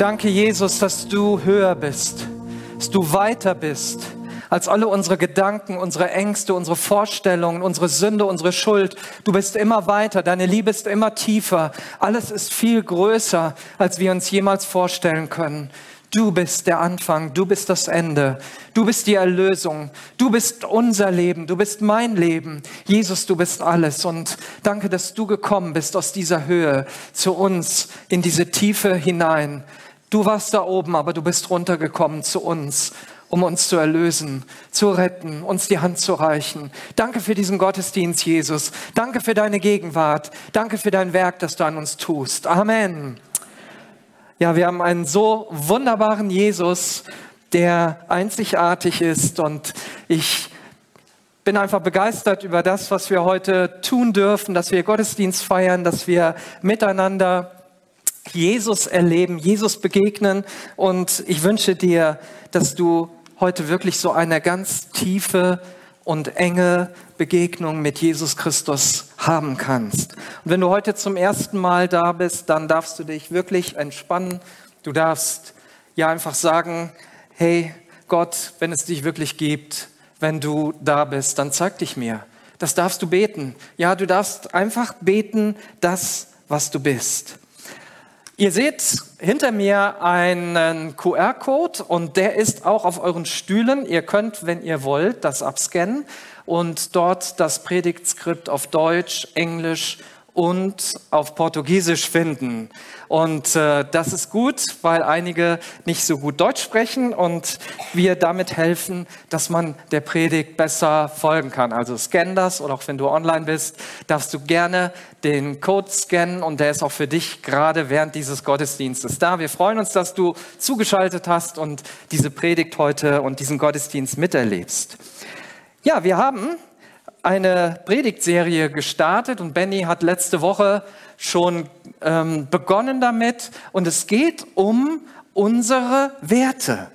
Danke, Jesus, dass du höher bist, dass du weiter bist als alle unsere Gedanken, unsere Ängste, unsere Vorstellungen, unsere Sünde, unsere Schuld. Du bist immer weiter, deine Liebe ist immer tiefer. Alles ist viel größer, als wir uns jemals vorstellen können. Du bist der Anfang, du bist das Ende, du bist die Erlösung, du bist unser Leben, du bist mein Leben. Jesus, du bist alles und danke, dass du gekommen bist aus dieser Höhe zu uns in diese Tiefe hinein. Du warst da oben, aber du bist runtergekommen zu uns, um uns zu erlösen, zu retten, uns die Hand zu reichen. Danke für diesen Gottesdienst, Jesus. Danke für deine Gegenwart. Danke für dein Werk, das du an uns tust. Amen. Ja, wir haben einen so wunderbaren Jesus, der einzigartig ist und ich bin einfach begeistert über das, was wir heute tun dürfen, dass wir Gottesdienst feiern, dass wir miteinander Jesus erleben, Jesus begegnen und ich wünsche dir, dass du heute wirklich so eine ganz tiefe und enge Begegnung mit Jesus Christus haben kannst. Und wenn du heute zum ersten Mal da bist, dann darfst du dich wirklich entspannen. Du darfst ja einfach sagen, hey Gott, wenn es dich wirklich gibt, wenn du da bist, dann zeig dich mir. Das darfst du beten. Ja, du darfst einfach beten, das, was du bist. Ihr seht hinter mir einen QR-Code und der ist auch auf euren Stühlen. Ihr könnt, wenn ihr wollt, das abscannen und dort das Predigtskript auf Deutsch, Englisch und auf Portugiesisch finden. Und äh, das ist gut, weil einige nicht so gut Deutsch sprechen und wir damit helfen, dass man der Predigt besser folgen kann. Also scan das oder auch wenn du online bist, darfst du gerne den Code scannen und der ist auch für dich gerade während dieses Gottesdienstes da. Wir freuen uns, dass du zugeschaltet hast und diese Predigt heute und diesen Gottesdienst miterlebst. Ja, wir haben eine Predigtserie gestartet und Benny hat letzte Woche schon ähm, begonnen damit und es geht um unsere Werte.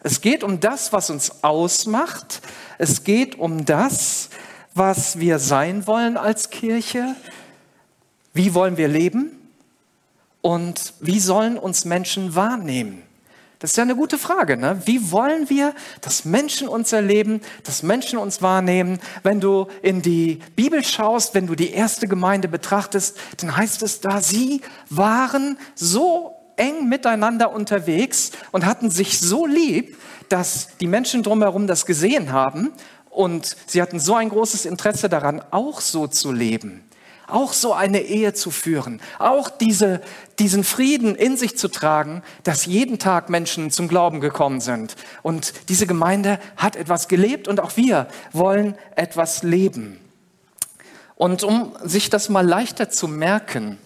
Es geht um das, was uns ausmacht. Es geht um das, was wir sein wollen als Kirche. Wie wollen wir leben? Und wie sollen uns Menschen wahrnehmen? Das ist ja eine gute Frage. Ne? Wie wollen wir, dass Menschen uns erleben, dass Menschen uns wahrnehmen? Wenn du in die Bibel schaust, wenn du die erste Gemeinde betrachtest, dann heißt es da, sie waren so eng miteinander unterwegs und hatten sich so lieb, dass die Menschen drumherum das gesehen haben und sie hatten so ein großes Interesse daran, auch so zu leben auch so eine Ehe zu führen, auch diese, diesen Frieden in sich zu tragen, dass jeden Tag Menschen zum Glauben gekommen sind. Und diese Gemeinde hat etwas gelebt und auch wir wollen etwas leben. Und um sich das mal leichter zu merken,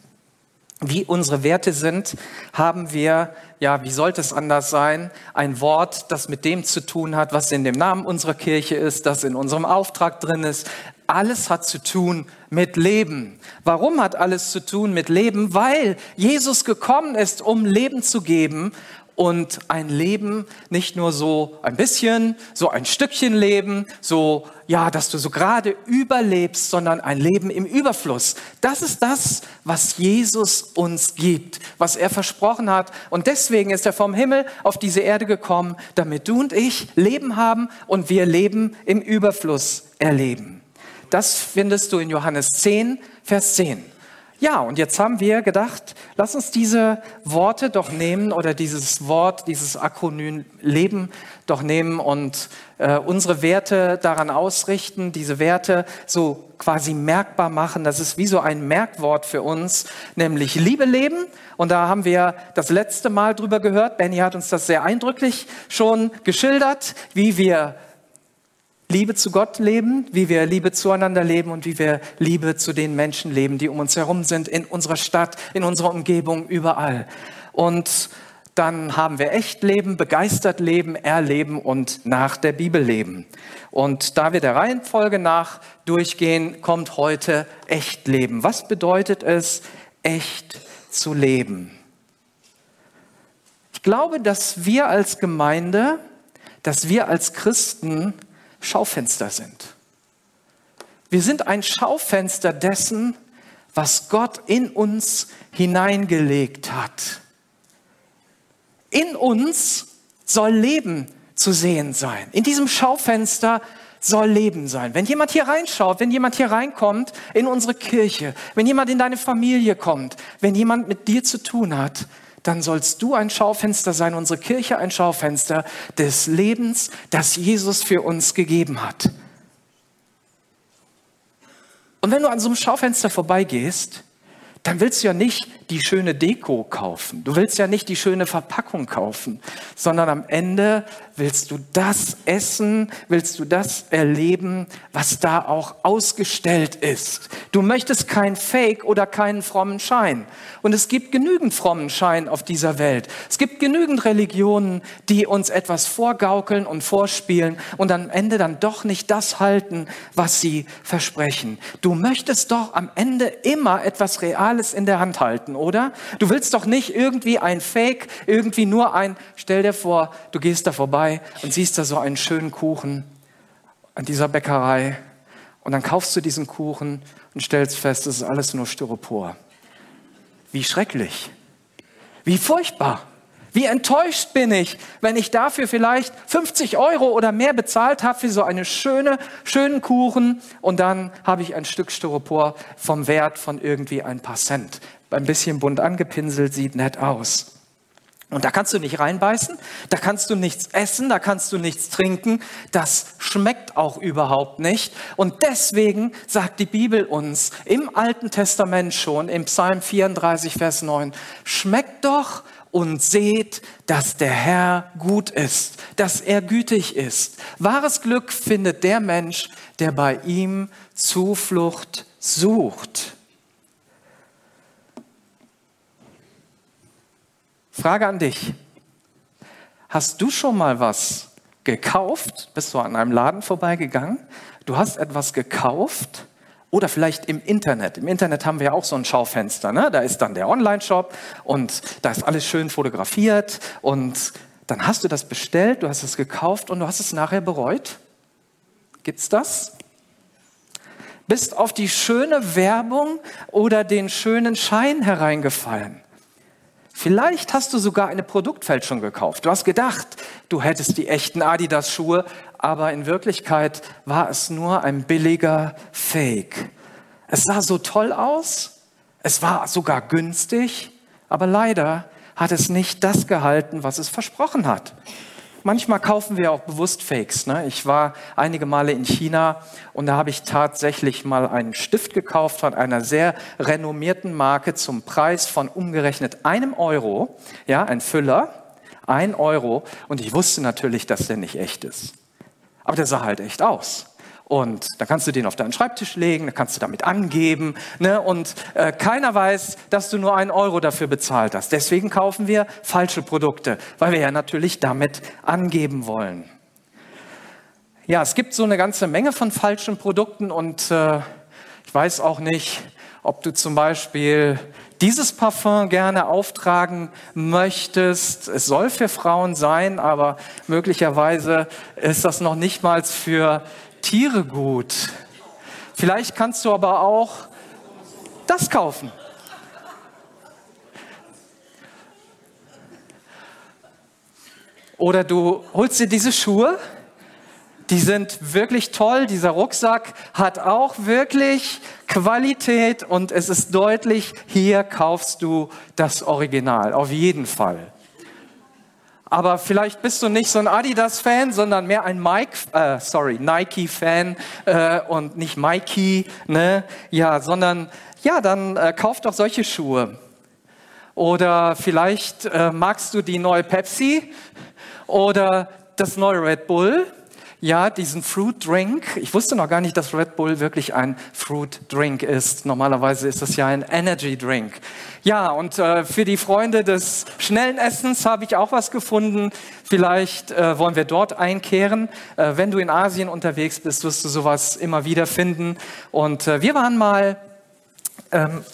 wie unsere Werte sind, haben wir, ja, wie sollte es anders sein, ein Wort, das mit dem zu tun hat, was in dem Namen unserer Kirche ist, das in unserem Auftrag drin ist. Alles hat zu tun mit Leben. Warum hat alles zu tun mit Leben? Weil Jesus gekommen ist, um Leben zu geben und ein Leben nicht nur so ein bisschen, so ein Stückchen Leben, so, ja, dass du so gerade überlebst, sondern ein Leben im Überfluss. Das ist das, was Jesus uns gibt, was er versprochen hat. Und deswegen ist er vom Himmel auf diese Erde gekommen, damit du und ich Leben haben und wir Leben im Überfluss erleben. Das findest du in Johannes 10, Vers 10. Ja, und jetzt haben wir gedacht, lass uns diese Worte doch nehmen oder dieses Wort, dieses Akronym Leben doch nehmen und äh, unsere Werte daran ausrichten, diese Werte so quasi merkbar machen. Das ist wie so ein Merkwort für uns, nämlich Liebe leben. Und da haben wir das letzte Mal drüber gehört. Benny hat uns das sehr eindrücklich schon geschildert, wie wir Liebe zu Gott leben, wie wir Liebe zueinander leben und wie wir Liebe zu den Menschen leben, die um uns herum sind, in unserer Stadt, in unserer Umgebung, überall. Und dann haben wir echt Leben, begeistert Leben, erleben und nach der Bibel leben. Und da wir der Reihenfolge nach durchgehen, kommt heute echt Leben. Was bedeutet es, echt zu leben? Ich glaube, dass wir als Gemeinde, dass wir als Christen Schaufenster sind. Wir sind ein Schaufenster dessen, was Gott in uns hineingelegt hat. In uns soll Leben zu sehen sein. In diesem Schaufenster soll Leben sein. Wenn jemand hier reinschaut, wenn jemand hier reinkommt in unsere Kirche, wenn jemand in deine Familie kommt, wenn jemand mit dir zu tun hat, dann sollst du ein Schaufenster sein, unsere Kirche ein Schaufenster des Lebens, das Jesus für uns gegeben hat. Und wenn du an so einem Schaufenster vorbeigehst, dann willst du ja nicht die schöne Deko kaufen. Du willst ja nicht die schöne Verpackung kaufen, sondern am Ende willst du das essen, willst du das erleben, was da auch ausgestellt ist. Du möchtest kein Fake oder keinen frommen Schein. Und es gibt genügend frommen Schein auf dieser Welt. Es gibt genügend Religionen, die uns etwas vorgaukeln und vorspielen und am Ende dann doch nicht das halten, was sie versprechen. Du möchtest doch am Ende immer etwas Reales in der Hand halten oder? Du willst doch nicht irgendwie ein Fake, irgendwie nur ein, stell dir vor, du gehst da vorbei und siehst da so einen schönen Kuchen an dieser Bäckerei und dann kaufst du diesen Kuchen und stellst fest, es ist alles nur Styropor. Wie schrecklich. Wie furchtbar. Wie enttäuscht bin ich, wenn ich dafür vielleicht 50 Euro oder mehr bezahlt habe für so einen schöne, schönen Kuchen und dann habe ich ein Stück Styropor vom Wert von irgendwie ein paar Cent ein bisschen bunt angepinselt, sieht nett aus. Und da kannst du nicht reinbeißen, da kannst du nichts essen, da kannst du nichts trinken, das schmeckt auch überhaupt nicht. Und deswegen sagt die Bibel uns im Alten Testament schon, im Psalm 34, Vers 9, schmeckt doch und seht, dass der Herr gut ist, dass er gütig ist. Wahres Glück findet der Mensch, der bei ihm Zuflucht sucht. Frage an dich. Hast du schon mal was gekauft? Bist du an einem Laden vorbeigegangen? Du hast etwas gekauft oder vielleicht im Internet. Im Internet haben wir ja auch so ein Schaufenster. Ne? Da ist dann der Online-Shop und da ist alles schön fotografiert und dann hast du das bestellt, du hast es gekauft und du hast es nachher bereut. Gibt's das? Bist auf die schöne Werbung oder den schönen Schein hereingefallen? Vielleicht hast du sogar eine Produktfälschung gekauft. Du hast gedacht, du hättest die echten Adidas-Schuhe, aber in Wirklichkeit war es nur ein billiger Fake. Es sah so toll aus, es war sogar günstig, aber leider hat es nicht das gehalten, was es versprochen hat. Manchmal kaufen wir auch bewusst Fakes. Ne? Ich war einige Male in China und da habe ich tatsächlich mal einen Stift gekauft von einer sehr renommierten Marke zum Preis von umgerechnet einem Euro. Ja, ein Füller, ein Euro. Und ich wusste natürlich, dass der nicht echt ist. Aber der sah halt echt aus. Und dann kannst du den auf deinen Schreibtisch legen, dann kannst du damit angeben. Ne? Und äh, keiner weiß, dass du nur einen Euro dafür bezahlt hast. Deswegen kaufen wir falsche Produkte, weil wir ja natürlich damit angeben wollen. Ja, es gibt so eine ganze Menge von falschen Produkten und äh, ich weiß auch nicht, ob du zum Beispiel dieses Parfum gerne auftragen möchtest. Es soll für Frauen sein, aber möglicherweise ist das noch nicht mal für Tiere gut. Vielleicht kannst du aber auch das kaufen. Oder du holst dir diese Schuhe, die sind wirklich toll. Dieser Rucksack hat auch wirklich Qualität und es ist deutlich, hier kaufst du das Original, auf jeden Fall. Aber vielleicht bist du nicht so ein Adidas-Fan, sondern mehr ein Mike, äh, sorry, Nike-Fan äh, und nicht Mikey, ne? Ja, sondern ja, dann äh, kauf doch solche Schuhe. Oder vielleicht äh, magst du die neue Pepsi oder das neue Red Bull ja, diesen Fruit Drink. Ich wusste noch gar nicht, dass Red Bull wirklich ein Fruit Drink ist. Normalerweise ist es ja ein Energy Drink. Ja, und äh, für die Freunde des schnellen Essens habe ich auch was gefunden. Vielleicht äh, wollen wir dort einkehren. Äh, wenn du in Asien unterwegs bist, wirst du sowas immer wieder finden. Und äh, wir waren mal ähm,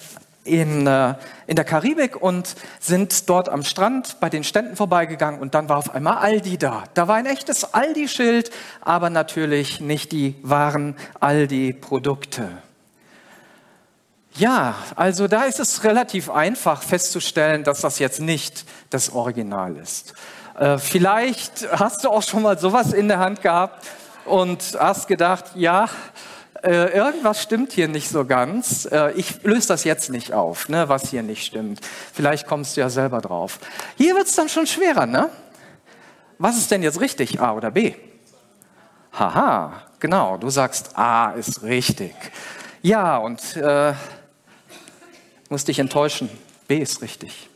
in, äh, in der Karibik und sind dort am Strand bei den Ständen vorbeigegangen und dann war auf einmal Aldi da. Da war ein echtes Aldi-Schild, aber natürlich nicht die wahren Aldi-Produkte. Ja, also da ist es relativ einfach festzustellen, dass das jetzt nicht das Original ist. Äh, vielleicht hast du auch schon mal sowas in der Hand gehabt und hast gedacht, ja, äh, irgendwas stimmt hier nicht so ganz. Äh, ich löse das jetzt nicht auf, ne, was hier nicht stimmt. Vielleicht kommst du ja selber drauf. Hier wird es dann schon schwerer, ne? Was ist denn jetzt richtig, A oder B? Haha, genau, du sagst, A ist richtig. Ja, und äh, muss dich enttäuschen, B ist richtig.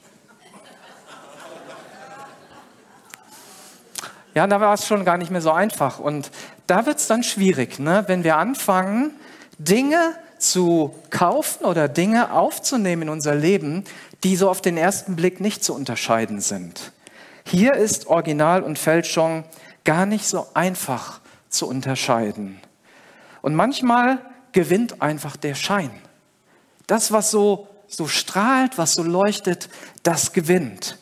Ja, da war es schon gar nicht mehr so einfach. Und da wird es dann schwierig, ne? wenn wir anfangen, Dinge zu kaufen oder Dinge aufzunehmen in unser Leben, die so auf den ersten Blick nicht zu unterscheiden sind. Hier ist Original und Fälschung gar nicht so einfach zu unterscheiden. Und manchmal gewinnt einfach der Schein. Das, was so, so strahlt, was so leuchtet, das gewinnt.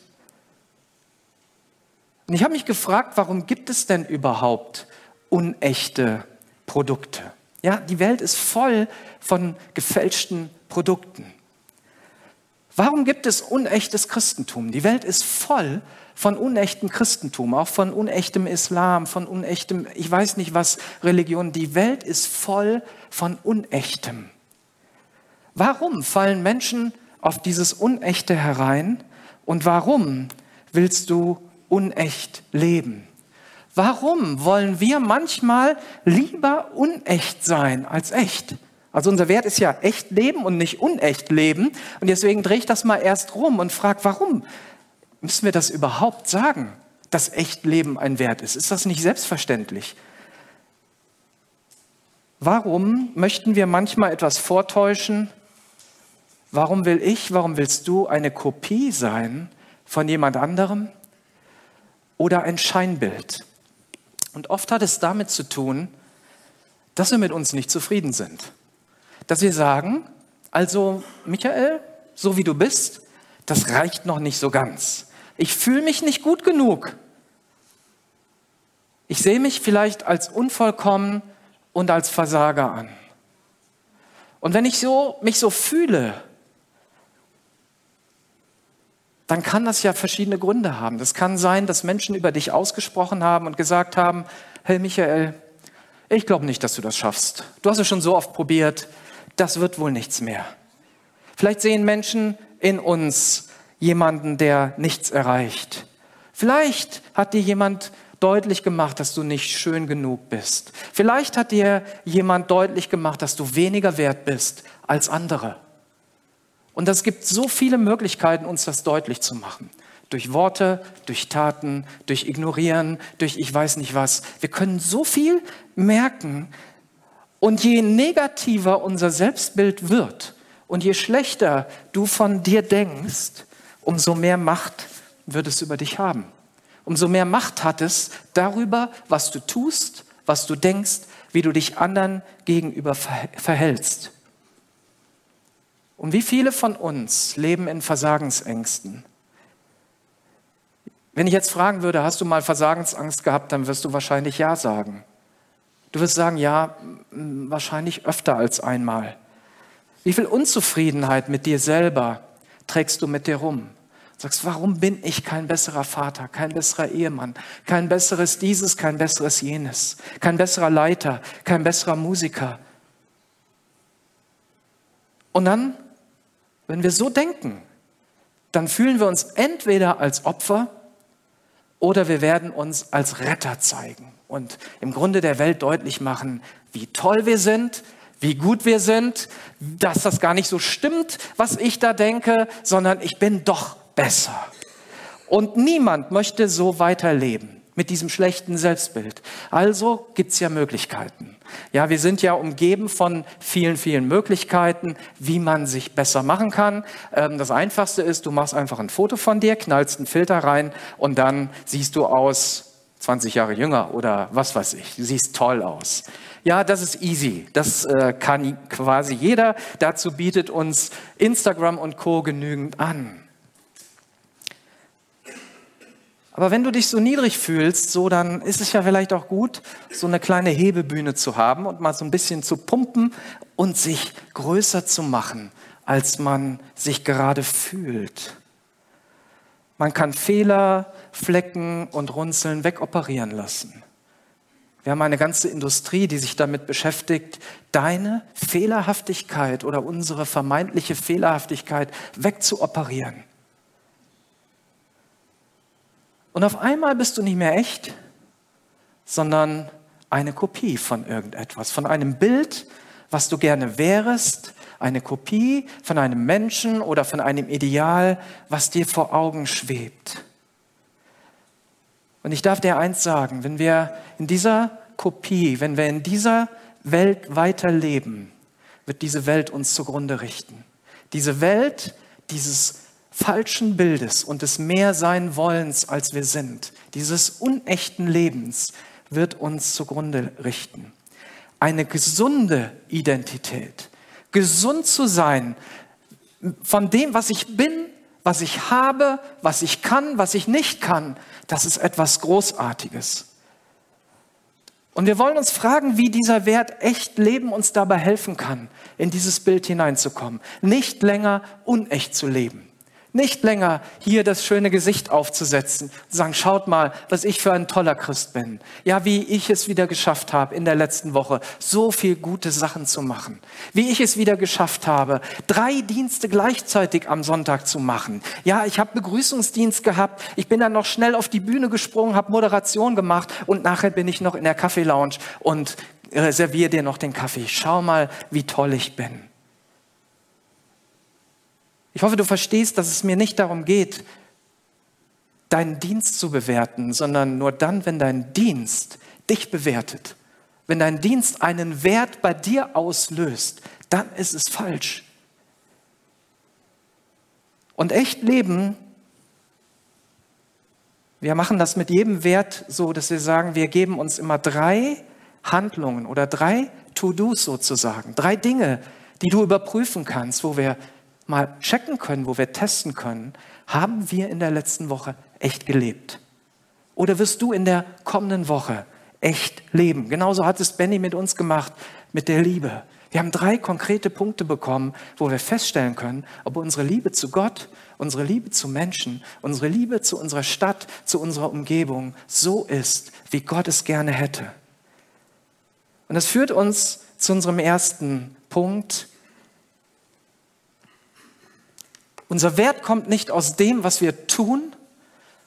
Und ich habe mich gefragt, warum gibt es denn überhaupt unechte Produkte? Ja, die Welt ist voll von gefälschten Produkten. Warum gibt es unechtes Christentum? Die Welt ist voll von unechtem Christentum, auch von unechtem Islam, von unechtem, ich weiß nicht was, Religion. Die Welt ist voll von unechtem. Warum fallen Menschen auf dieses Unechte herein und warum willst du unecht leben? Warum wollen wir manchmal lieber unecht sein als echt? Also unser Wert ist ja echt leben und nicht unecht leben. Und deswegen drehe ich das mal erst rum und frage, warum müssen wir das überhaupt sagen, dass echt Leben ein Wert ist? Ist das nicht selbstverständlich? Warum möchten wir manchmal etwas vortäuschen? Warum will ich, warum willst du eine Kopie sein von jemand anderem? oder ein Scheinbild. Und oft hat es damit zu tun, dass wir mit uns nicht zufrieden sind. Dass wir sagen, also Michael, so wie du bist, das reicht noch nicht so ganz. Ich fühle mich nicht gut genug. Ich sehe mich vielleicht als unvollkommen und als Versager an. Und wenn ich so, mich so fühle, dann kann das ja verschiedene Gründe haben. Das kann sein, dass Menschen über dich ausgesprochen haben und gesagt haben, hey Michael, ich glaube nicht, dass du das schaffst. Du hast es schon so oft probiert, das wird wohl nichts mehr. Vielleicht sehen Menschen in uns jemanden, der nichts erreicht. Vielleicht hat dir jemand deutlich gemacht, dass du nicht schön genug bist. Vielleicht hat dir jemand deutlich gemacht, dass du weniger wert bist als andere. Und es gibt so viele Möglichkeiten, uns das deutlich zu machen. Durch Worte, durch Taten, durch Ignorieren, durch ich weiß nicht was. Wir können so viel merken. Und je negativer unser Selbstbild wird und je schlechter du von dir denkst, umso mehr Macht wird es über dich haben. Umso mehr Macht hat es darüber, was du tust, was du denkst, wie du dich anderen gegenüber verhältst. Und wie viele von uns leben in Versagensängsten? Wenn ich jetzt fragen würde, hast du mal Versagensangst gehabt, dann wirst du wahrscheinlich ja sagen. Du wirst sagen, ja, wahrscheinlich öfter als einmal. Wie viel Unzufriedenheit mit dir selber trägst du mit dir rum? Sagst, warum bin ich kein besserer Vater, kein besserer Ehemann, kein besseres dieses, kein besseres jenes, kein besserer Leiter, kein besserer Musiker? Und dann wenn wir so denken, dann fühlen wir uns entweder als Opfer oder wir werden uns als Retter zeigen und im Grunde der Welt deutlich machen, wie toll wir sind, wie gut wir sind, dass das gar nicht so stimmt, was ich da denke, sondern ich bin doch besser. Und niemand möchte so weiterleben mit diesem schlechten Selbstbild. Also gibt's ja Möglichkeiten. Ja, wir sind ja umgeben von vielen, vielen Möglichkeiten, wie man sich besser machen kann. Ähm, das Einfachste ist, du machst einfach ein Foto von dir, knallst einen Filter rein und dann siehst du aus 20 Jahre jünger oder was weiß ich. Du siehst toll aus. Ja, das ist easy. Das äh, kann quasi jeder. Dazu bietet uns Instagram und Co. genügend an. Aber wenn du dich so niedrig fühlst, so dann ist es ja vielleicht auch gut, so eine kleine Hebebühne zu haben und mal so ein bisschen zu pumpen und sich größer zu machen als man sich gerade fühlt. Man kann Fehler, Flecken und Runzeln wegoperieren lassen. Wir haben eine ganze Industrie, die sich damit beschäftigt, deine Fehlerhaftigkeit oder unsere vermeintliche Fehlerhaftigkeit wegzuoperieren. Und auf einmal bist du nicht mehr echt, sondern eine Kopie von irgendetwas, von einem Bild, was du gerne wärest, eine Kopie von einem Menschen oder von einem Ideal, was dir vor Augen schwebt. Und ich darf dir eins sagen, wenn wir in dieser Kopie, wenn wir in dieser Welt weiterleben, wird diese Welt uns zugrunde richten. Diese Welt dieses falschen Bildes und des mehr sein Wollens, als wir sind, dieses unechten Lebens, wird uns zugrunde richten. Eine gesunde Identität, gesund zu sein von dem, was ich bin, was ich habe, was ich kann, was ich nicht kann, das ist etwas Großartiges. Und wir wollen uns fragen, wie dieser Wert echt Leben uns dabei helfen kann, in dieses Bild hineinzukommen, nicht länger unecht zu leben. Nicht länger hier das schöne Gesicht aufzusetzen und sagen, schaut mal, was ich für ein toller Christ bin. Ja, wie ich es wieder geschafft habe in der letzten Woche, so viel gute Sachen zu machen. Wie ich es wieder geschafft habe, drei Dienste gleichzeitig am Sonntag zu machen. Ja, ich habe Begrüßungsdienst gehabt, ich bin dann noch schnell auf die Bühne gesprungen, habe Moderation gemacht und nachher bin ich noch in der Kaffeelounge und reserviere dir noch den Kaffee. Schau mal, wie toll ich bin. Ich hoffe, du verstehst, dass es mir nicht darum geht, deinen Dienst zu bewerten, sondern nur dann, wenn dein Dienst dich bewertet. Wenn dein Dienst einen Wert bei dir auslöst, dann ist es falsch. Und echt leben, wir machen das mit jedem Wert so, dass wir sagen, wir geben uns immer drei Handlungen oder drei To-Dos sozusagen, drei Dinge, die du überprüfen kannst, wo wir mal checken können, wo wir testen können, haben wir in der letzten Woche echt gelebt? Oder wirst du in der kommenden Woche echt leben? Genauso hat es Benny mit uns gemacht, mit der Liebe. Wir haben drei konkrete Punkte bekommen, wo wir feststellen können, ob unsere Liebe zu Gott, unsere Liebe zu Menschen, unsere Liebe zu unserer Stadt, zu unserer Umgebung so ist, wie Gott es gerne hätte. Und das führt uns zu unserem ersten Punkt, Unser Wert kommt nicht aus dem, was wir tun,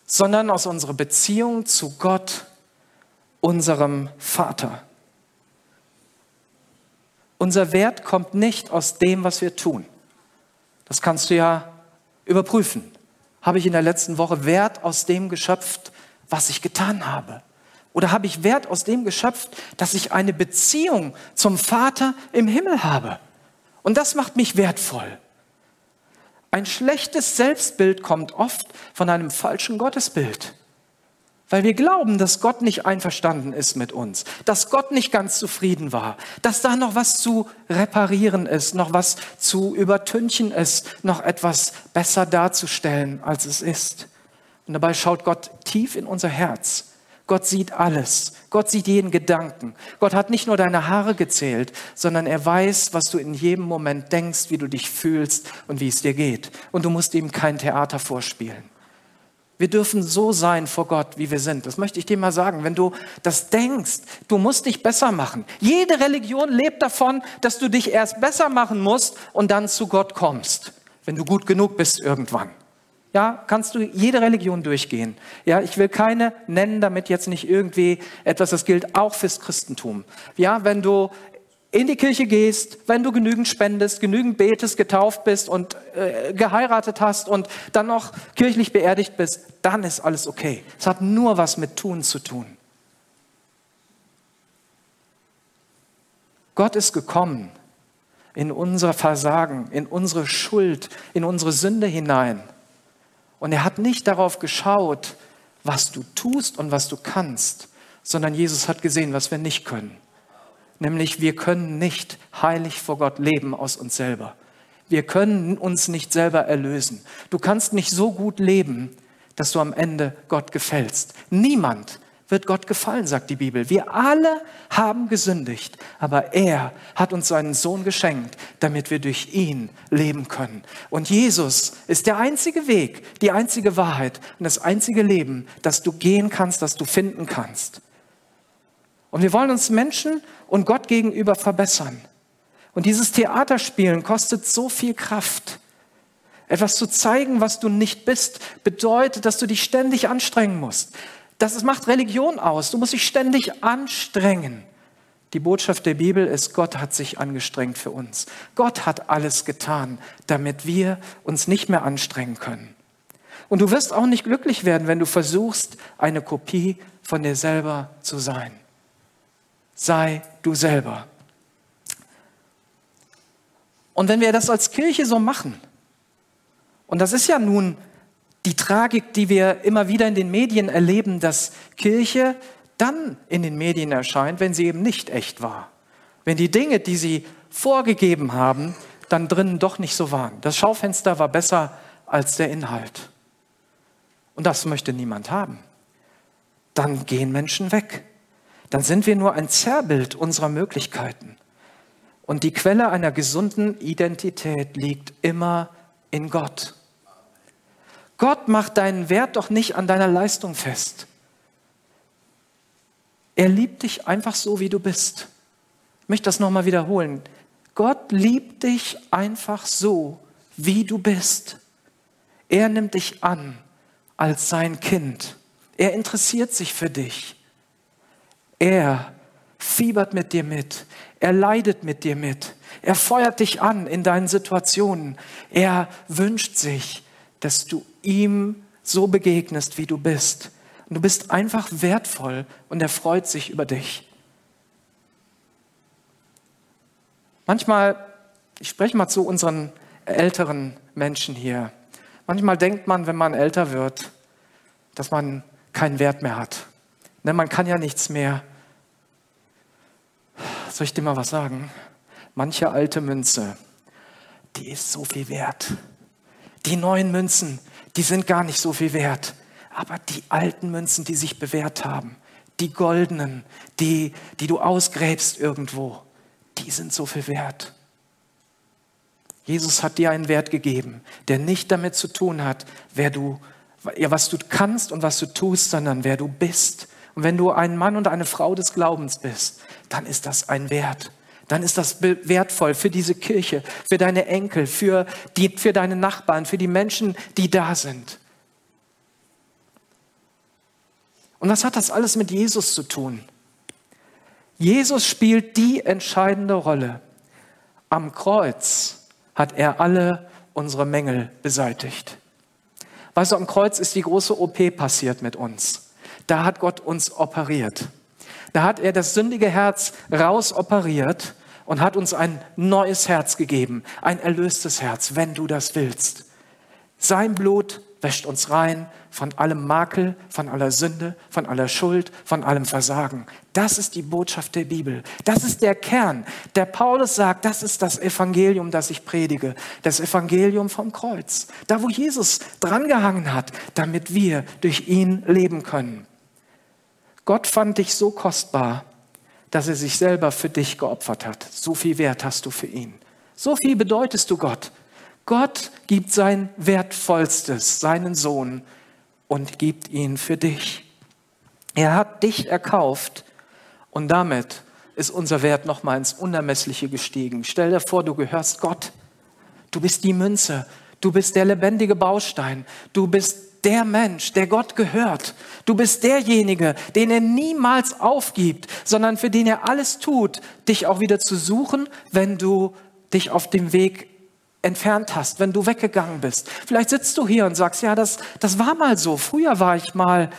sondern aus unserer Beziehung zu Gott, unserem Vater. Unser Wert kommt nicht aus dem, was wir tun. Das kannst du ja überprüfen. Habe ich in der letzten Woche Wert aus dem geschöpft, was ich getan habe? Oder habe ich Wert aus dem geschöpft, dass ich eine Beziehung zum Vater im Himmel habe? Und das macht mich wertvoll. Ein schlechtes Selbstbild kommt oft von einem falschen Gottesbild. Weil wir glauben, dass Gott nicht einverstanden ist mit uns, dass Gott nicht ganz zufrieden war, dass da noch was zu reparieren ist, noch was zu übertünchen ist, noch etwas besser darzustellen, als es ist. Und dabei schaut Gott tief in unser Herz Gott sieht alles. Gott sieht jeden Gedanken. Gott hat nicht nur deine Haare gezählt, sondern er weiß, was du in jedem Moment denkst, wie du dich fühlst und wie es dir geht. Und du musst ihm kein Theater vorspielen. Wir dürfen so sein vor Gott, wie wir sind. Das möchte ich dir mal sagen. Wenn du das denkst, du musst dich besser machen. Jede Religion lebt davon, dass du dich erst besser machen musst und dann zu Gott kommst, wenn du gut genug bist irgendwann. Ja, kannst du jede Religion durchgehen. Ja, ich will keine nennen, damit jetzt nicht irgendwie etwas, das gilt auch fürs Christentum. Ja, wenn du in die Kirche gehst, wenn du genügend spendest, genügend betest, getauft bist und äh, geheiratet hast und dann noch kirchlich beerdigt bist, dann ist alles okay. Es hat nur was mit Tun zu tun. Gott ist gekommen in unser Versagen, in unsere Schuld, in unsere Sünde hinein und er hat nicht darauf geschaut, was du tust und was du kannst, sondern Jesus hat gesehen, was wir nicht können. Nämlich wir können nicht heilig vor Gott leben aus uns selber. Wir können uns nicht selber erlösen. Du kannst nicht so gut leben, dass du am Ende Gott gefällst. Niemand wird Gott gefallen, sagt die Bibel. Wir alle haben gesündigt, aber er hat uns seinen Sohn geschenkt, damit wir durch ihn leben können. Und Jesus ist der einzige Weg, die einzige Wahrheit und das einzige Leben, das du gehen kannst, das du finden kannst. Und wir wollen uns Menschen und Gott gegenüber verbessern. Und dieses Theaterspielen kostet so viel Kraft. Etwas zu zeigen, was du nicht bist, bedeutet, dass du dich ständig anstrengen musst. Das macht Religion aus. Du musst dich ständig anstrengen. Die Botschaft der Bibel ist, Gott hat sich angestrengt für uns. Gott hat alles getan, damit wir uns nicht mehr anstrengen können. Und du wirst auch nicht glücklich werden, wenn du versuchst, eine Kopie von dir selber zu sein. Sei du selber. Und wenn wir das als Kirche so machen, und das ist ja nun die Tragik, die wir immer wieder in den Medien erleben, dass Kirche dann in den Medien erscheint, wenn sie eben nicht echt war. Wenn die Dinge, die sie vorgegeben haben, dann drinnen doch nicht so waren. Das Schaufenster war besser als der Inhalt. Und das möchte niemand haben. Dann gehen Menschen weg. Dann sind wir nur ein Zerrbild unserer Möglichkeiten. Und die Quelle einer gesunden Identität liegt immer in Gott. Gott macht deinen Wert doch nicht an deiner Leistung fest. Er liebt dich einfach so, wie du bist. Ich möchte das nochmal wiederholen. Gott liebt dich einfach so, wie du bist. Er nimmt dich an als sein Kind. Er interessiert sich für dich. Er fiebert mit dir mit. Er leidet mit dir mit. Er feuert dich an in deinen Situationen. Er wünscht sich, dass du ihm so begegnest, wie du bist. Und du bist einfach wertvoll und er freut sich über dich. Manchmal, ich spreche mal zu unseren älteren Menschen hier. Manchmal denkt man, wenn man älter wird, dass man keinen Wert mehr hat. Denn man kann ja nichts mehr. Soll ich dir mal was sagen? Manche alte Münze, die ist so viel wert. Die neuen Münzen, die sind gar nicht so viel wert. Aber die alten Münzen, die sich bewährt haben, die goldenen, die, die du ausgräbst irgendwo, die sind so viel wert. Jesus hat dir einen Wert gegeben, der nicht damit zu tun hat, wer du, was du kannst und was du tust, sondern wer du bist. Und wenn du ein Mann und eine Frau des Glaubens bist, dann ist das ein Wert dann ist das wertvoll für diese Kirche, für deine Enkel, für, die, für deine Nachbarn, für die Menschen, die da sind. Und was hat das alles mit Jesus zu tun? Jesus spielt die entscheidende Rolle. Am Kreuz hat er alle unsere Mängel beseitigt. Weißt du, am Kreuz ist die große OP passiert mit uns. Da hat Gott uns operiert. Da hat er das sündige Herz rausoperiert und hat uns ein neues Herz gegeben, ein erlöstes Herz, wenn du das willst. Sein Blut wäscht uns rein von allem Makel, von aller Sünde, von aller Schuld, von allem Versagen. Das ist die Botschaft der Bibel. Das ist der Kern. Der Paulus sagt, das ist das Evangelium, das ich predige. Das Evangelium vom Kreuz. Da, wo Jesus drangehangen hat, damit wir durch ihn leben können. Gott fand dich so kostbar, dass er sich selber für dich geopfert hat. So viel Wert hast du für ihn. So viel bedeutest du Gott. Gott gibt sein Wertvollstes, seinen Sohn, und gibt ihn für dich. Er hat dich erkauft und damit ist unser Wert nochmal ins Unermessliche gestiegen. Stell dir vor, du gehörst Gott. Du bist die Münze. Du bist der lebendige Baustein. Du bist der Mensch, der Gott gehört. Du bist derjenige, den er niemals aufgibt, sondern für den er alles tut, dich auch wieder zu suchen, wenn du dich auf dem Weg entfernt hast, wenn du weggegangen bist. Vielleicht sitzt du hier und sagst, ja, das, das war mal so. Früher war ich mal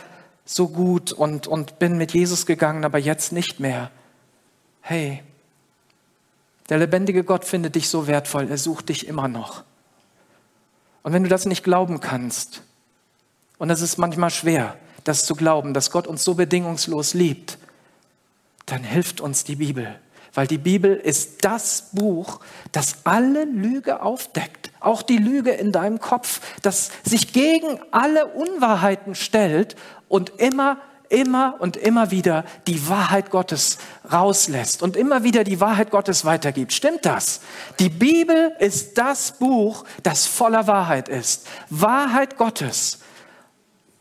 so gut und, und bin mit Jesus gegangen, aber jetzt nicht mehr. Hey, der lebendige Gott findet dich so wertvoll, er sucht dich immer noch. Und wenn du das nicht glauben kannst, und es ist manchmal schwer, das zu glauben, dass Gott uns so bedingungslos liebt. Dann hilft uns die Bibel. Weil die Bibel ist das Buch, das alle Lüge aufdeckt. Auch die Lüge in deinem Kopf, das sich gegen alle Unwahrheiten stellt und immer immer und immer wieder die Wahrheit Gottes rauslässt und immer wieder die Wahrheit Gottes weitergibt. Stimmt das? Die Bibel ist das Buch, das voller Wahrheit ist. Wahrheit Gottes.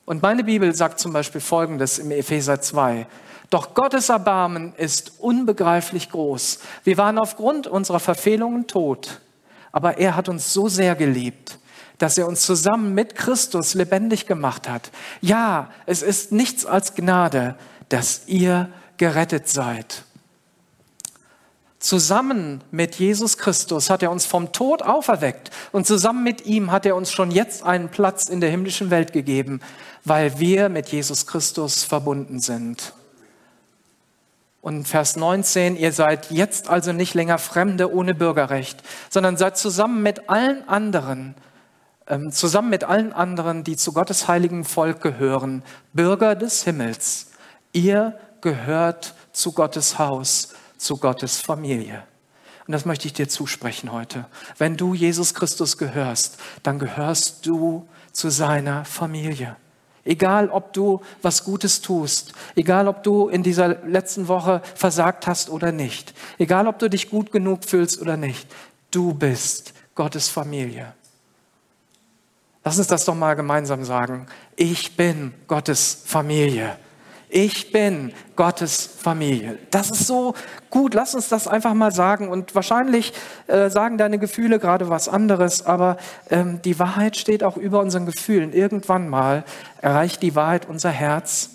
Und meine Bibel sagt zum Beispiel Folgendes im Epheser 2. Doch Gottes Erbarmen ist unbegreiflich groß. Wir waren aufgrund unserer Verfehlungen tot, aber er hat uns so sehr geliebt, dass er uns zusammen mit Christus lebendig gemacht hat. Ja, es ist nichts als Gnade, dass ihr gerettet seid. Zusammen mit Jesus Christus hat er uns vom Tod auferweckt und zusammen mit ihm hat er uns schon jetzt einen Platz in der himmlischen Welt gegeben, weil wir mit Jesus Christus verbunden sind. Und Vers 19, ihr seid jetzt also nicht länger Fremde ohne Bürgerrecht, sondern seid zusammen mit allen anderen, ähm, zusammen mit allen anderen, die zu Gottes heiligen Volk gehören, Bürger des Himmels. Ihr gehört zu Gottes Haus, zu Gottes Familie. Und das möchte ich dir zusprechen heute. Wenn du Jesus Christus gehörst, dann gehörst du zu seiner Familie. Egal, ob du was Gutes tust, egal, ob du in dieser letzten Woche versagt hast oder nicht, egal, ob du dich gut genug fühlst oder nicht, du bist Gottes Familie. Lass uns das doch mal gemeinsam sagen. Ich bin Gottes Familie. Ich bin Gottes Familie. Das ist so gut. Lass uns das einfach mal sagen. Und wahrscheinlich äh, sagen deine Gefühle gerade was anderes, aber ähm, die Wahrheit steht auch über unseren Gefühlen. Irgendwann mal erreicht die Wahrheit unser Herz.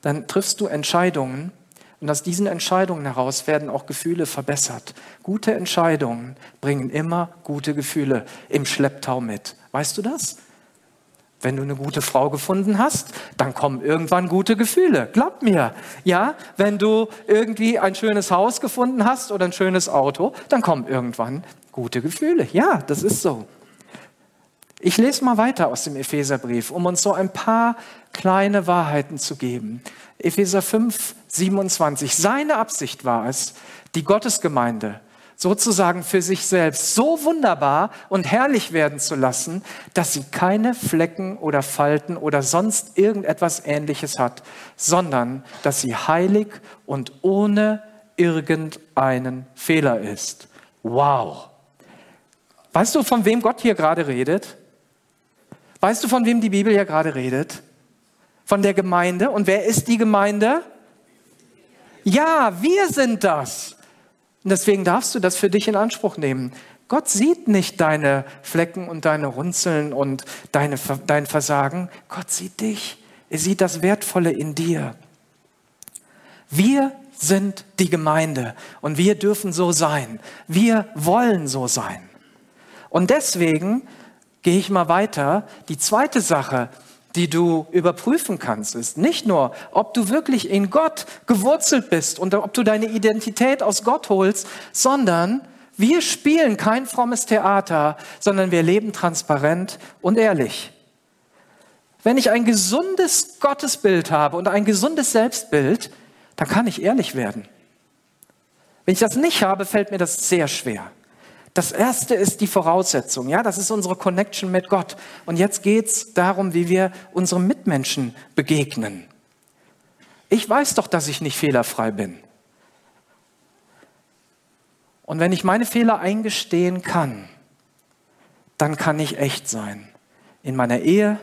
Dann triffst du Entscheidungen. Und aus diesen Entscheidungen heraus werden auch Gefühle verbessert. Gute Entscheidungen bringen immer gute Gefühle im Schlepptau mit. Weißt du das? Wenn du eine gute Frau gefunden hast, dann kommen irgendwann gute Gefühle. Glaub mir. Ja, wenn du irgendwie ein schönes Haus gefunden hast oder ein schönes Auto, dann kommen irgendwann gute Gefühle. Ja, das ist so. Ich lese mal weiter aus dem Epheserbrief, um uns so ein paar kleine Wahrheiten zu geben. Epheser 5, 27. Seine Absicht war es, die Gottesgemeinde sozusagen für sich selbst so wunderbar und herrlich werden zu lassen, dass sie keine Flecken oder Falten oder sonst irgendetwas Ähnliches hat, sondern dass sie heilig und ohne irgendeinen Fehler ist. Wow. Weißt du, von wem Gott hier gerade redet? Weißt du, von wem die Bibel hier gerade redet? Von der Gemeinde. Und wer ist die Gemeinde? Ja, wir sind das. Und deswegen darfst du das für dich in Anspruch nehmen. Gott sieht nicht deine Flecken und deine Runzeln und deine, dein Versagen. Gott sieht dich. Er sieht das Wertvolle in dir. Wir sind die Gemeinde und wir dürfen so sein. Wir wollen so sein. Und deswegen gehe ich mal weiter. Die zweite Sache, die du überprüfen kannst, ist nicht nur, ob du wirklich in Gott gewurzelt bist und ob du deine Identität aus Gott holst, sondern wir spielen kein frommes Theater, sondern wir leben transparent und ehrlich. Wenn ich ein gesundes Gottesbild habe und ein gesundes Selbstbild, dann kann ich ehrlich werden. Wenn ich das nicht habe, fällt mir das sehr schwer. Das erste ist die Voraussetzung, ja, das ist unsere Connection mit Gott. Und jetzt geht es darum, wie wir unseren Mitmenschen begegnen. Ich weiß doch, dass ich nicht fehlerfrei bin. Und wenn ich meine Fehler eingestehen kann, dann kann ich echt sein. In meiner Ehe,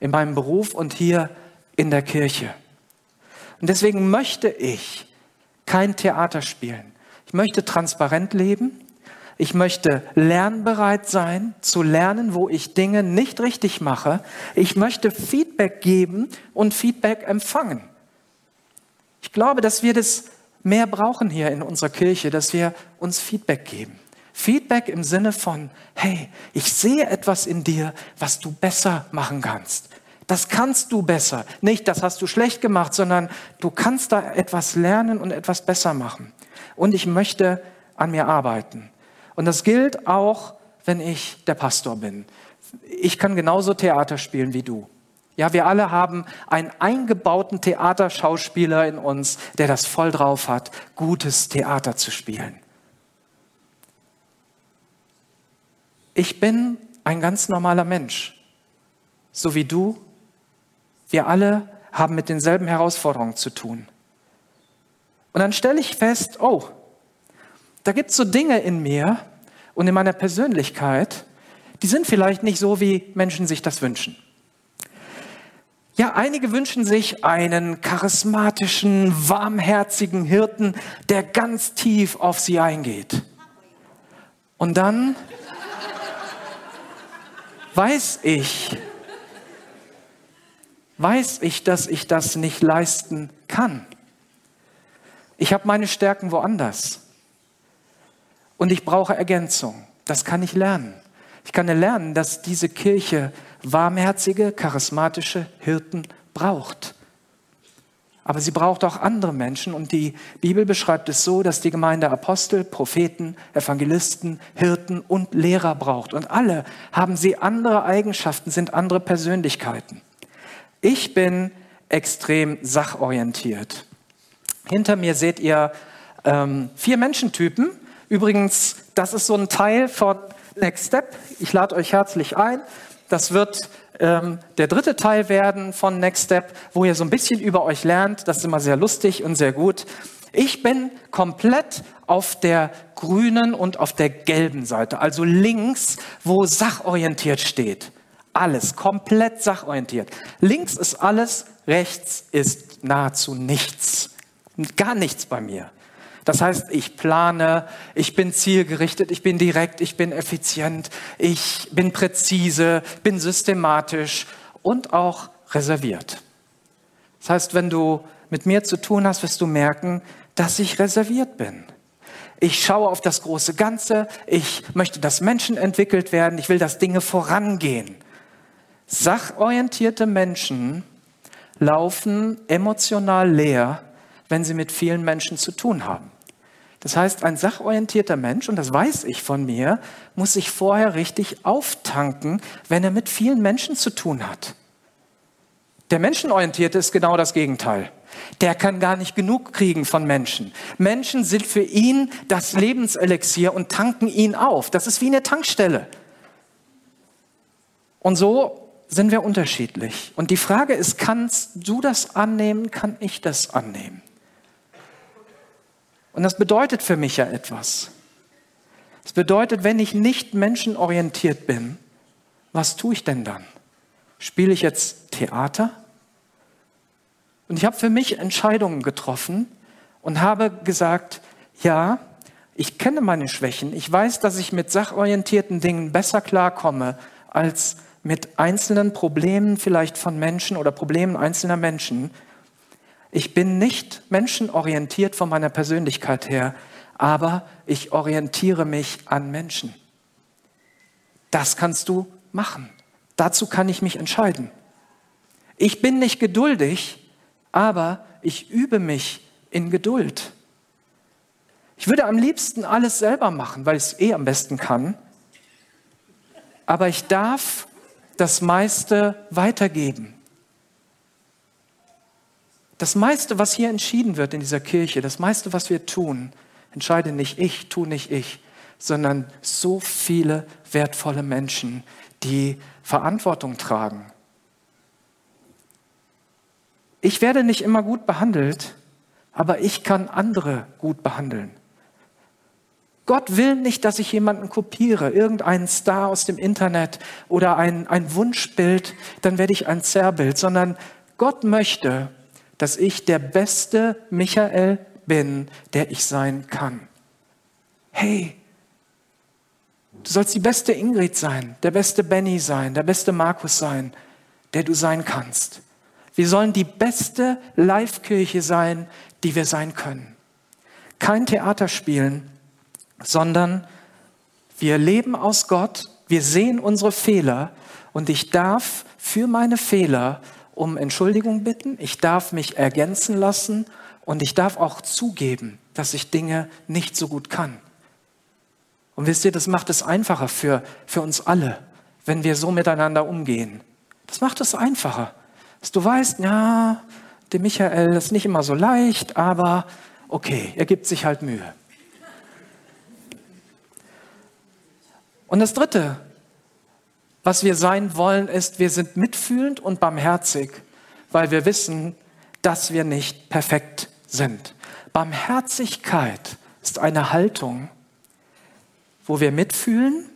in meinem Beruf und hier in der Kirche. Und deswegen möchte ich kein Theater spielen. Ich möchte transparent leben. Ich möchte lernbereit sein, zu lernen, wo ich Dinge nicht richtig mache. Ich möchte Feedback geben und Feedback empfangen. Ich glaube, dass wir das mehr brauchen hier in unserer Kirche, dass wir uns Feedback geben. Feedback im Sinne von, hey, ich sehe etwas in dir, was du besser machen kannst. Das kannst du besser. Nicht, das hast du schlecht gemacht, sondern du kannst da etwas lernen und etwas besser machen. Und ich möchte an mir arbeiten. Und das gilt auch, wenn ich der Pastor bin. Ich kann genauso Theater spielen wie du. Ja, wir alle haben einen eingebauten Theaterschauspieler in uns, der das voll drauf hat, gutes Theater zu spielen. Ich bin ein ganz normaler Mensch, so wie du. Wir alle haben mit denselben Herausforderungen zu tun. Und dann stelle ich fest, oh, da gibt es so Dinge in mir und in meiner Persönlichkeit, die sind vielleicht nicht so, wie Menschen sich das wünschen. Ja, einige wünschen sich einen charismatischen, warmherzigen Hirten, der ganz tief auf sie eingeht. Und dann weiß ich, weiß ich, dass ich das nicht leisten kann. Ich habe meine Stärken woanders. Und ich brauche Ergänzung. Das kann ich lernen. Ich kann lernen, dass diese Kirche warmherzige, charismatische Hirten braucht. Aber sie braucht auch andere Menschen und die Bibel beschreibt es so, dass die Gemeinde Apostel, Propheten, Evangelisten, Hirten und Lehrer braucht. Und alle haben sie andere Eigenschaften, sind andere Persönlichkeiten. Ich bin extrem sachorientiert. Hinter mir seht ihr ähm, vier Menschentypen. Übrigens, das ist so ein Teil von Next Step. Ich lade euch herzlich ein. Das wird ähm, der dritte Teil werden von Next Step, wo ihr so ein bisschen über euch lernt. Das ist immer sehr lustig und sehr gut. Ich bin komplett auf der grünen und auf der gelben Seite, also links, wo sachorientiert steht. Alles, komplett sachorientiert. Links ist alles, rechts ist nahezu nichts. Gar nichts bei mir. Das heißt, ich plane, ich bin zielgerichtet, ich bin direkt, ich bin effizient, ich bin präzise, bin systematisch und auch reserviert. Das heißt, wenn du mit mir zu tun hast, wirst du merken, dass ich reserviert bin. Ich schaue auf das große Ganze, ich möchte, dass Menschen entwickelt werden, ich will, dass Dinge vorangehen. Sachorientierte Menschen laufen emotional leer wenn sie mit vielen Menschen zu tun haben. Das heißt, ein sachorientierter Mensch, und das weiß ich von mir, muss sich vorher richtig auftanken, wenn er mit vielen Menschen zu tun hat. Der Menschenorientierte ist genau das Gegenteil. Der kann gar nicht genug kriegen von Menschen. Menschen sind für ihn das Lebenselixier und tanken ihn auf. Das ist wie eine Tankstelle. Und so sind wir unterschiedlich. Und die Frage ist, kannst du das annehmen, kann ich das annehmen? Und das bedeutet für mich ja etwas. Es bedeutet, wenn ich nicht menschenorientiert bin, was tue ich denn dann? Spiele ich jetzt Theater? Und ich habe für mich Entscheidungen getroffen und habe gesagt, ja, ich kenne meine Schwächen. Ich weiß, dass ich mit sachorientierten Dingen besser klarkomme als mit einzelnen Problemen vielleicht von Menschen oder Problemen einzelner Menschen. Ich bin nicht menschenorientiert von meiner Persönlichkeit her, aber ich orientiere mich an Menschen. Das kannst du machen. Dazu kann ich mich entscheiden. Ich bin nicht geduldig, aber ich übe mich in Geduld. Ich würde am liebsten alles selber machen, weil ich es eh am besten kann. Aber ich darf das meiste weitergeben. Das meiste, was hier entschieden wird in dieser Kirche, das meiste, was wir tun, entscheide nicht ich, tu nicht ich, sondern so viele wertvolle Menschen, die Verantwortung tragen. Ich werde nicht immer gut behandelt, aber ich kann andere gut behandeln. Gott will nicht, dass ich jemanden kopiere, irgendeinen Star aus dem Internet oder ein, ein Wunschbild, dann werde ich ein Zerrbild, sondern Gott möchte, dass ich der beste Michael bin, der ich sein kann. Hey, du sollst die beste Ingrid sein, der beste Benny sein, der beste Markus sein, der du sein kannst. Wir sollen die beste Live-Kirche sein, die wir sein können. Kein Theater spielen, sondern wir leben aus Gott, wir sehen unsere Fehler und ich darf für meine Fehler um Entschuldigung bitten, ich darf mich ergänzen lassen und ich darf auch zugeben, dass ich Dinge nicht so gut kann. Und wisst ihr, das macht es einfacher für, für uns alle, wenn wir so miteinander umgehen. Das macht es einfacher. Dass du weißt, ja, dem Michael ist nicht immer so leicht, aber okay, er gibt sich halt Mühe. Und das Dritte, was wir sein wollen, ist, wir sind mitfühlend und barmherzig, weil wir wissen, dass wir nicht perfekt sind. Barmherzigkeit ist eine Haltung, wo wir mitfühlen,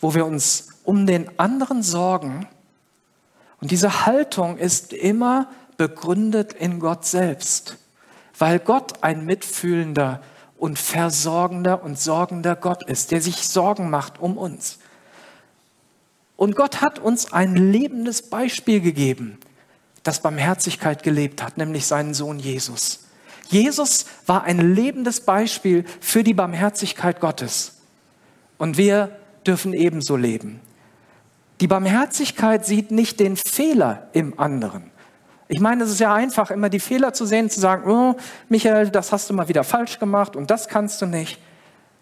wo wir uns um den anderen sorgen. Und diese Haltung ist immer begründet in Gott selbst, weil Gott ein mitfühlender und versorgender und sorgender Gott ist, der sich Sorgen macht um uns. Und Gott hat uns ein lebendes Beispiel gegeben, das Barmherzigkeit gelebt hat, nämlich seinen Sohn Jesus. Jesus war ein lebendes Beispiel für die Barmherzigkeit Gottes. Und wir dürfen ebenso leben. Die Barmherzigkeit sieht nicht den Fehler im anderen. Ich meine, es ist ja einfach, immer die Fehler zu sehen, zu sagen, oh, Michael, das hast du mal wieder falsch gemacht und das kannst du nicht,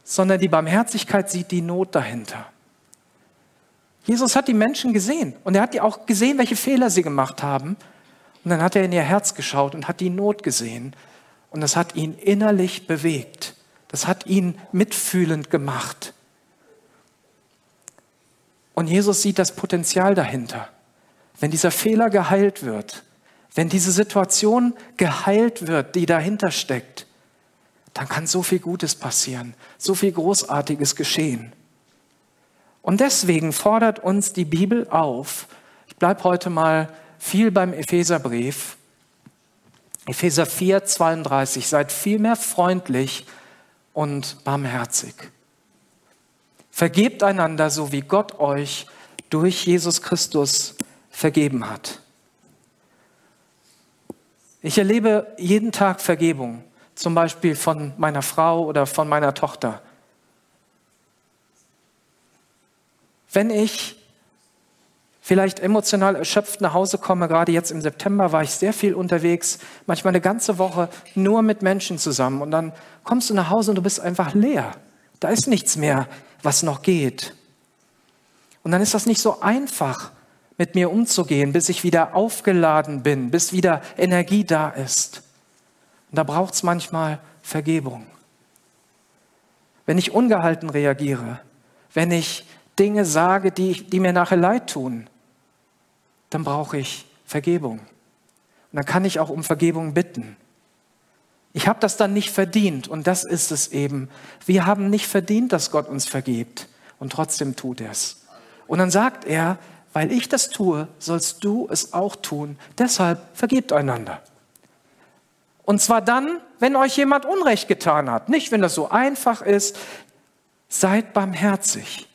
sondern die Barmherzigkeit sieht die Not dahinter. Jesus hat die Menschen gesehen und er hat die auch gesehen, welche Fehler sie gemacht haben. Und dann hat er in ihr Herz geschaut und hat die Not gesehen. Und das hat ihn innerlich bewegt. Das hat ihn mitfühlend gemacht. Und Jesus sieht das Potenzial dahinter. Wenn dieser Fehler geheilt wird, wenn diese Situation geheilt wird, die dahinter steckt, dann kann so viel Gutes passieren, so viel Großartiges geschehen. Und deswegen fordert uns die Bibel auf, ich bleibe heute mal viel beim Epheserbrief, Epheser 4, 32, seid vielmehr freundlich und barmherzig. Vergebt einander, so wie Gott euch durch Jesus Christus vergeben hat. Ich erlebe jeden Tag Vergebung, zum Beispiel von meiner Frau oder von meiner Tochter. Wenn ich vielleicht emotional erschöpft nach Hause komme, gerade jetzt im September war ich sehr viel unterwegs, manchmal eine ganze Woche nur mit Menschen zusammen und dann kommst du nach Hause und du bist einfach leer. Da ist nichts mehr, was noch geht. Und dann ist das nicht so einfach, mit mir umzugehen, bis ich wieder aufgeladen bin, bis wieder Energie da ist. Und da braucht es manchmal Vergebung. Wenn ich ungehalten reagiere, wenn ich Dinge sage, die, die mir nachher leid tun, dann brauche ich Vergebung. Und dann kann ich auch um Vergebung bitten. Ich habe das dann nicht verdient und das ist es eben. Wir haben nicht verdient, dass Gott uns vergibt und trotzdem tut er es. Und dann sagt er, weil ich das tue, sollst du es auch tun. Deshalb vergebt einander. Und zwar dann, wenn euch jemand Unrecht getan hat, nicht wenn das so einfach ist. Seid barmherzig.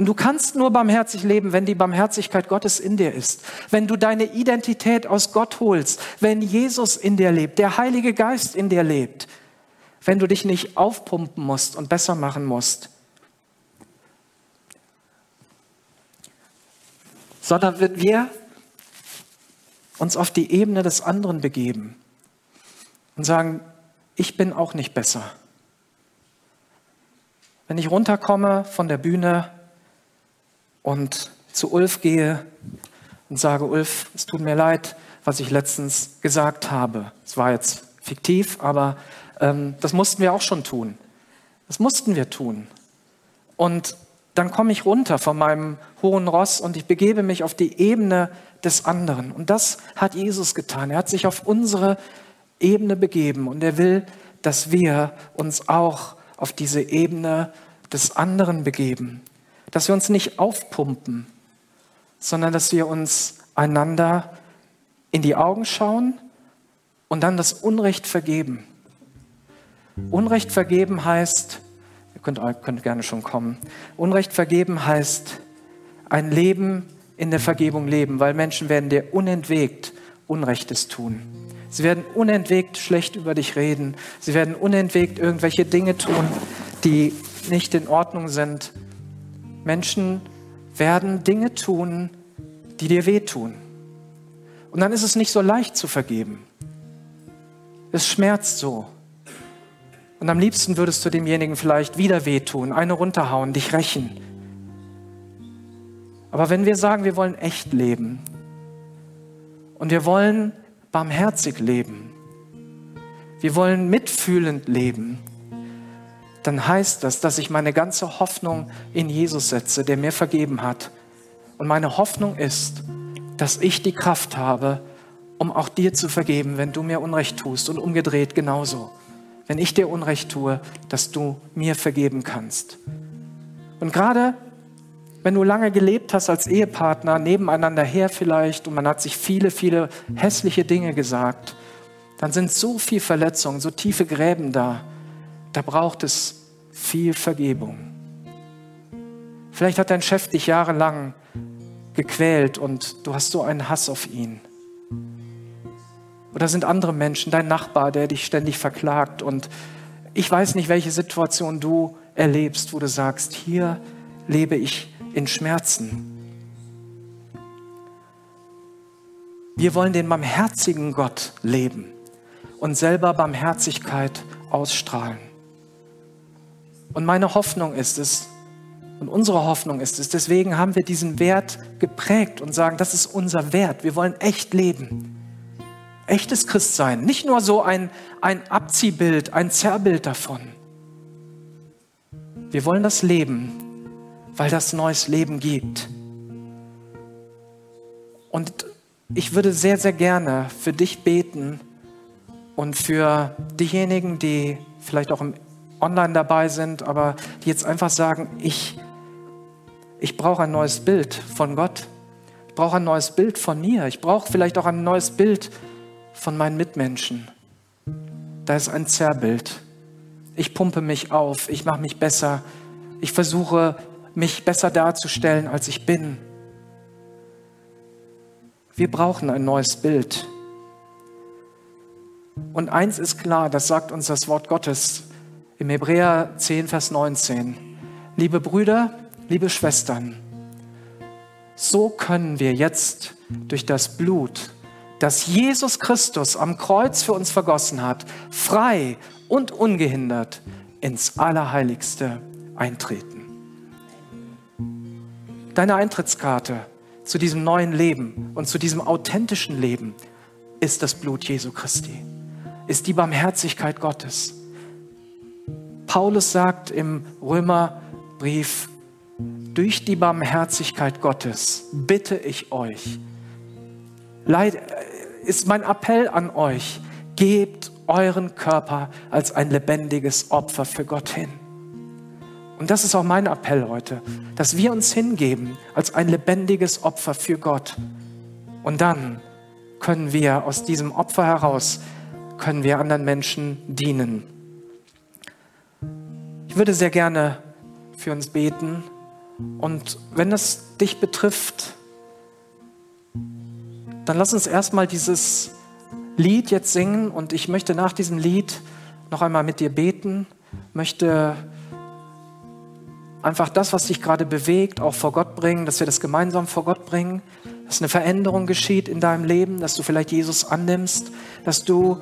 Und du kannst nur barmherzig leben, wenn die Barmherzigkeit Gottes in dir ist. Wenn du deine Identität aus Gott holst. Wenn Jesus in dir lebt, der Heilige Geist in dir lebt. Wenn du dich nicht aufpumpen musst und besser machen musst. Sondern wenn wir uns auf die Ebene des anderen begeben und sagen, ich bin auch nicht besser. Wenn ich runterkomme von der Bühne und zu Ulf gehe und sage, Ulf, es tut mir leid, was ich letztens gesagt habe. Es war jetzt fiktiv, aber ähm, das mussten wir auch schon tun. Das mussten wir tun. Und dann komme ich runter von meinem hohen Ross und ich begebe mich auf die Ebene des anderen. Und das hat Jesus getan. Er hat sich auf unsere Ebene begeben und er will, dass wir uns auch auf diese Ebene des anderen begeben dass wir uns nicht aufpumpen, sondern dass wir uns einander in die Augen schauen und dann das Unrecht vergeben. Unrecht vergeben heißt, ihr könnt, könnt gerne schon kommen, Unrecht vergeben heißt ein Leben in der Vergebung leben, weil Menschen werden dir unentwegt Unrechtes tun. Sie werden unentwegt schlecht über dich reden. Sie werden unentwegt irgendwelche Dinge tun, die nicht in Ordnung sind. Menschen werden Dinge tun, die dir wehtun. Und dann ist es nicht so leicht zu vergeben. Es schmerzt so. Und am liebsten würdest du demjenigen vielleicht wieder wehtun, eine runterhauen, dich rächen. Aber wenn wir sagen, wir wollen echt leben und wir wollen barmherzig leben, wir wollen mitfühlend leben, dann heißt das, dass ich meine ganze Hoffnung in Jesus setze, der mir vergeben hat. Und meine Hoffnung ist, dass ich die Kraft habe, um auch dir zu vergeben, wenn du mir Unrecht tust und umgedreht genauso. Wenn ich dir Unrecht tue, dass du mir vergeben kannst. Und gerade wenn du lange gelebt hast als Ehepartner, nebeneinander her vielleicht, und man hat sich viele, viele hässliche Dinge gesagt, dann sind so viele Verletzungen, so tiefe Gräben da. Da braucht es viel Vergebung. Vielleicht hat dein Chef dich jahrelang gequält und du hast so einen Hass auf ihn. Oder sind andere Menschen, dein Nachbar, der dich ständig verklagt und ich weiß nicht, welche Situation du erlebst, wo du sagst, hier lebe ich in Schmerzen. Wir wollen den barmherzigen Gott leben und selber Barmherzigkeit ausstrahlen. Und meine Hoffnung ist es, und unsere Hoffnung ist es, deswegen haben wir diesen Wert geprägt und sagen, das ist unser Wert. Wir wollen echt leben. Echtes Christsein, nicht nur so ein, ein Abziehbild, ein Zerrbild davon. Wir wollen das leben, weil das neues Leben gibt. Und ich würde sehr, sehr gerne für dich beten und für diejenigen, die vielleicht auch im Online dabei sind, aber die jetzt einfach sagen, ich, ich brauche ein neues Bild von Gott. Ich brauche ein neues Bild von mir. Ich brauche vielleicht auch ein neues Bild von meinen Mitmenschen. Da ist ein Zerrbild. Ich pumpe mich auf, ich mache mich besser, ich versuche mich besser darzustellen, als ich bin. Wir brauchen ein neues Bild. Und eins ist klar, das sagt uns das Wort Gottes im Hebräer 10, Vers 19. Liebe Brüder, liebe Schwestern, so können wir jetzt durch das Blut, das Jesus Christus am Kreuz für uns vergossen hat, frei und ungehindert ins Allerheiligste eintreten. Deine Eintrittskarte zu diesem neuen Leben und zu diesem authentischen Leben ist das Blut Jesu Christi, ist die Barmherzigkeit Gottes. Paulus sagt im Römerbrief, durch die Barmherzigkeit Gottes bitte ich euch, ist mein Appell an euch, gebt euren Körper als ein lebendiges Opfer für Gott hin. Und das ist auch mein Appell heute, dass wir uns hingeben als ein lebendiges Opfer für Gott. Und dann können wir aus diesem Opfer heraus, können wir anderen Menschen dienen. Ich würde sehr gerne für uns beten. Und wenn es dich betrifft, dann lass uns erstmal dieses Lied jetzt singen. Und ich möchte nach diesem Lied noch einmal mit dir beten, möchte einfach das, was dich gerade bewegt, auch vor Gott bringen, dass wir das gemeinsam vor Gott bringen, dass eine Veränderung geschieht in deinem Leben, dass du vielleicht Jesus annimmst, dass du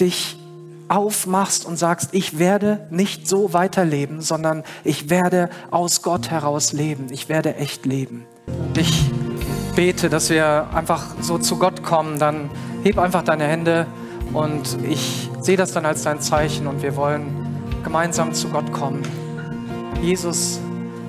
dich aufmachst und sagst, ich werde nicht so weiterleben, sondern ich werde aus Gott heraus leben. Ich werde echt leben. Ich bete, dass wir einfach so zu Gott kommen, dann heb einfach deine Hände und ich sehe das dann als dein Zeichen und wir wollen gemeinsam zu Gott kommen. Jesus,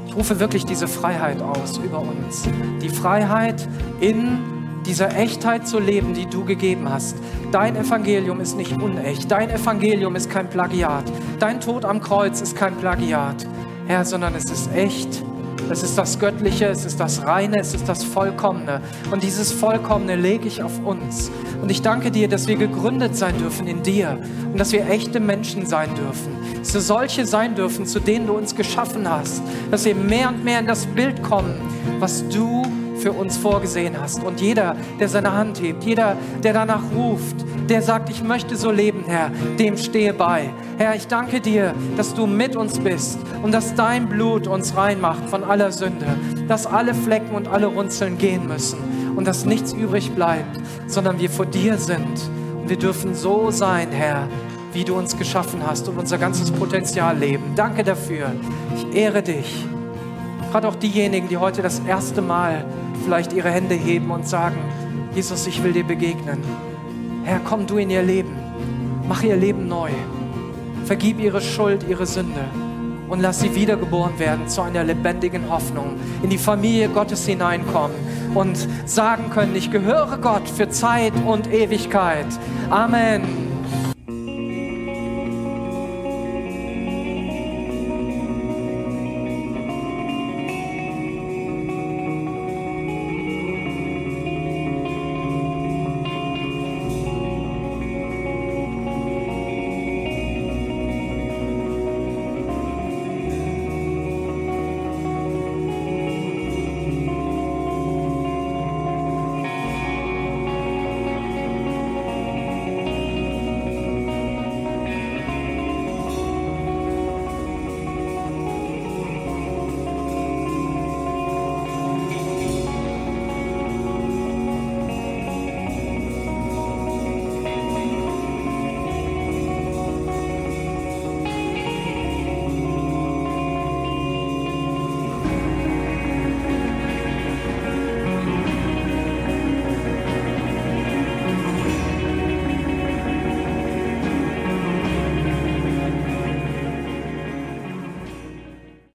ich rufe wirklich diese Freiheit aus über uns. Die Freiheit in dieser Echtheit zu leben, die du gegeben hast. Dein Evangelium ist nicht unecht. Dein Evangelium ist kein Plagiat. Dein Tod am Kreuz ist kein Plagiat, Herr, sondern es ist echt. Es ist das Göttliche, es ist das Reine, es ist das Vollkommene. Und dieses Vollkommene lege ich auf uns. Und ich danke dir, dass wir gegründet sein dürfen in dir und dass wir echte Menschen sein dürfen. Dass wir solche sein dürfen, zu denen du uns geschaffen hast. Dass wir mehr und mehr in das Bild kommen, was du für uns vorgesehen hast. Und jeder, der seine Hand hebt, jeder, der danach ruft, der sagt, ich möchte so leben, Herr, dem stehe bei. Herr, ich danke dir, dass du mit uns bist und dass dein Blut uns reinmacht von aller Sünde, dass alle Flecken und alle Runzeln gehen müssen und dass nichts übrig bleibt, sondern wir vor dir sind. Und wir dürfen so sein, Herr, wie du uns geschaffen hast und unser ganzes Potenzial leben. Danke dafür. Ich ehre dich. Gerade auch diejenigen, die heute das erste Mal vielleicht ihre Hände heben und sagen, Jesus, ich will dir begegnen. Herr, komm du in ihr Leben. Mach ihr Leben neu. Vergib ihre Schuld, ihre Sünde und lass sie wiedergeboren werden zu einer lebendigen Hoffnung, in die Familie Gottes hineinkommen und sagen können, ich gehöre Gott für Zeit und Ewigkeit. Amen.